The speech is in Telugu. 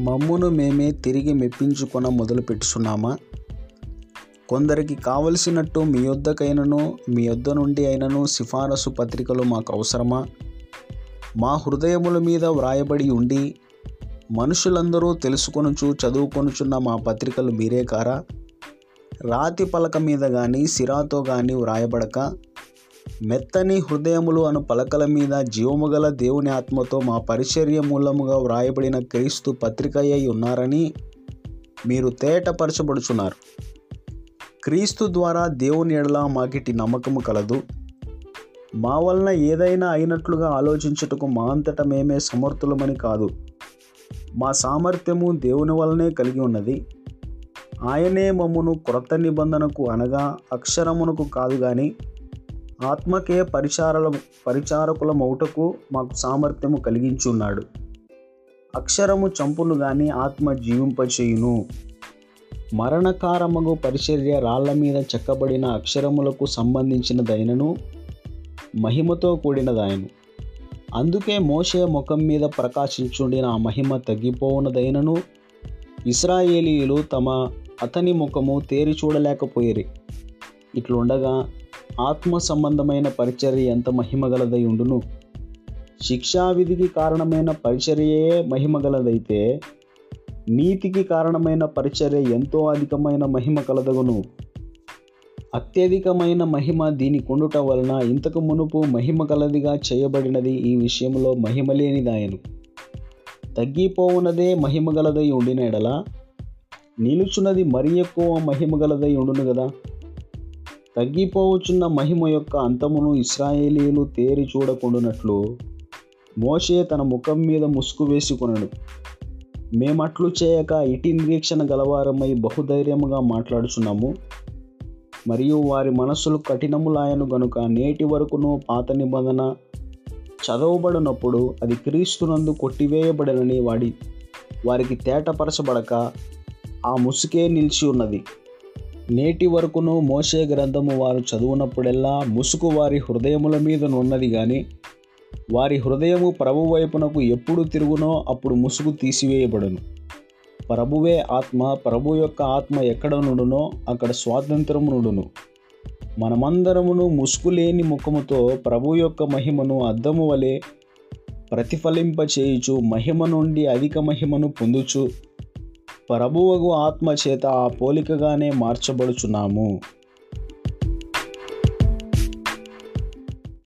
మమ్మును మేమే తిరిగి మెప్పించుకొన మొదలుపెట్టుచున్నామా? కొందరికి కావలసినట్టు మీ యొద్దకైనను మీ యొద్ద నుండి అయినను సిఫారసు పత్రికలు మాకు అవసరమా మా హృదయముల మీద వ్రాయబడి ఉండి మనుషులందరూ తెలుసుకొనుచు చదువుకొనుచున్న మా పత్రికలు మీరే కారా? రాతి పలక మీద కానీ సిరాతో కానీ వ్రాయబడక మెత్తని హృదయములు అను పలకల మీద జీవము గల దేవుని ఆత్మతో మా పరిచర్య మూలముగా వ్రాయబడిన క్రీస్తు పత్రిక అయి ఉన్నారని మీరు తేటపరచబడుచున్నారు. క్రీస్తు ద్వారా దేవుని ఎడల మాకిటి నమ్మకము కలదు. మా వలన ఏదైనా అయినట్లుగా ఆలోచించుటకు మా అంతట మేమే సమర్థులమని కాదు. మా సామర్థ్యము దేవుని వలనే కలిగి ఉన్నది. ఆయనే మమ్మును క్రొత్త నిబంధనకు అనగా అక్షరమునకు కాదు కానీ ఆత్మకే పరిచారల పరిచారకులమౌటకు మాకు సామర్థ్యము కలిగించున్నాడు. అక్షరము చంపును గాని ఆత్మ జీవింపచేయును. మరణకారముగు పరిచర్య రాళ్ళ మీద చెక్కబడిన అక్షరములకు సంబంధించినదైనను మహిమతో కూడినదాయను. అందుకే మోషే ముఖం మీద ప్రకాశించుండిన ఆ మహిమ తగ్గిపోవునదైనను ఇస్రాయేలీయులు తమ అతని ముఖము తేరి చూడలేకపోయేరి. ఇట్లుండగా ఆత్మ సంబంధమైన పరిచర్య ఎంత మహిమగలదై ఉండును? శిక్షావిధికి కారణమైన పరిచర్యయే మహిమగలదైతే నీతికి కారణమైన పరిచర్య ఎంతో అధికమైన మహిమ కలదగును. అత్యధికమైన మహిమ దీని కొండుట వలన ఇంతకు మునుపు మహిమ కలదిగా చేయబడినది ఈ విషయంలో మహిమ లేనిదాయను. తగ్గిపోవునదే మహిమగలదై ఉండిన ఎడల నిలుచున్నది మరి ఎక్కువ మహిమగలదై ఉండును కదా తగ్గిపోవచ్చున్న మహిమ యొక్క అంతమును ఇస్రాయేలీలు తేరి చూడకుండానట్లు మోషే తన ముఖం మీద ముసుగు వేసుకొనడు మేమట్లు చేయక ఇటి నిరీక్షణ గలవారమై బహుధైర్యముగా మాట్లాడుచున్నాము. మరియు వారి మనస్సులు కఠినములాయను గనుక నేటి వరకును పాత నిబంధన చదవబడినప్పుడు అది క్రీస్తునందు కొట్టివేయబడనని వాడి వారికి తేటపరచబడక ఆ ముసుకే నిలిచి ఉన్నది. నేటి వరకును మోసే గ్రంథము వారు చదువునప్పుడెల్లా ముసుగు వారి హృదయముల మీద నున్నది కానీ వారి హృదయము ప్రభు వైపునకు ఎప్పుడు తిరుగునో అప్పుడు ముసుగు తీసివేయబడును. ప్రభువే ఆత్మ ప్రభు యొక్క ఆత్మ ఎక్కడ నుడునో అక్కడ స్వాతంత్రము నుడును. మనమందరమును ముసుగు లేని ముఖముతో ప్రభు యొక్క మహిమను అద్దము వలె ప్రతిఫలింపచేయుచు మహిమ నుండి అధిక మహిమను పొందుచు ప్రభువగు ఆత్మ చేత ఆ పోలికగానే మార్చబడుచున్నాము.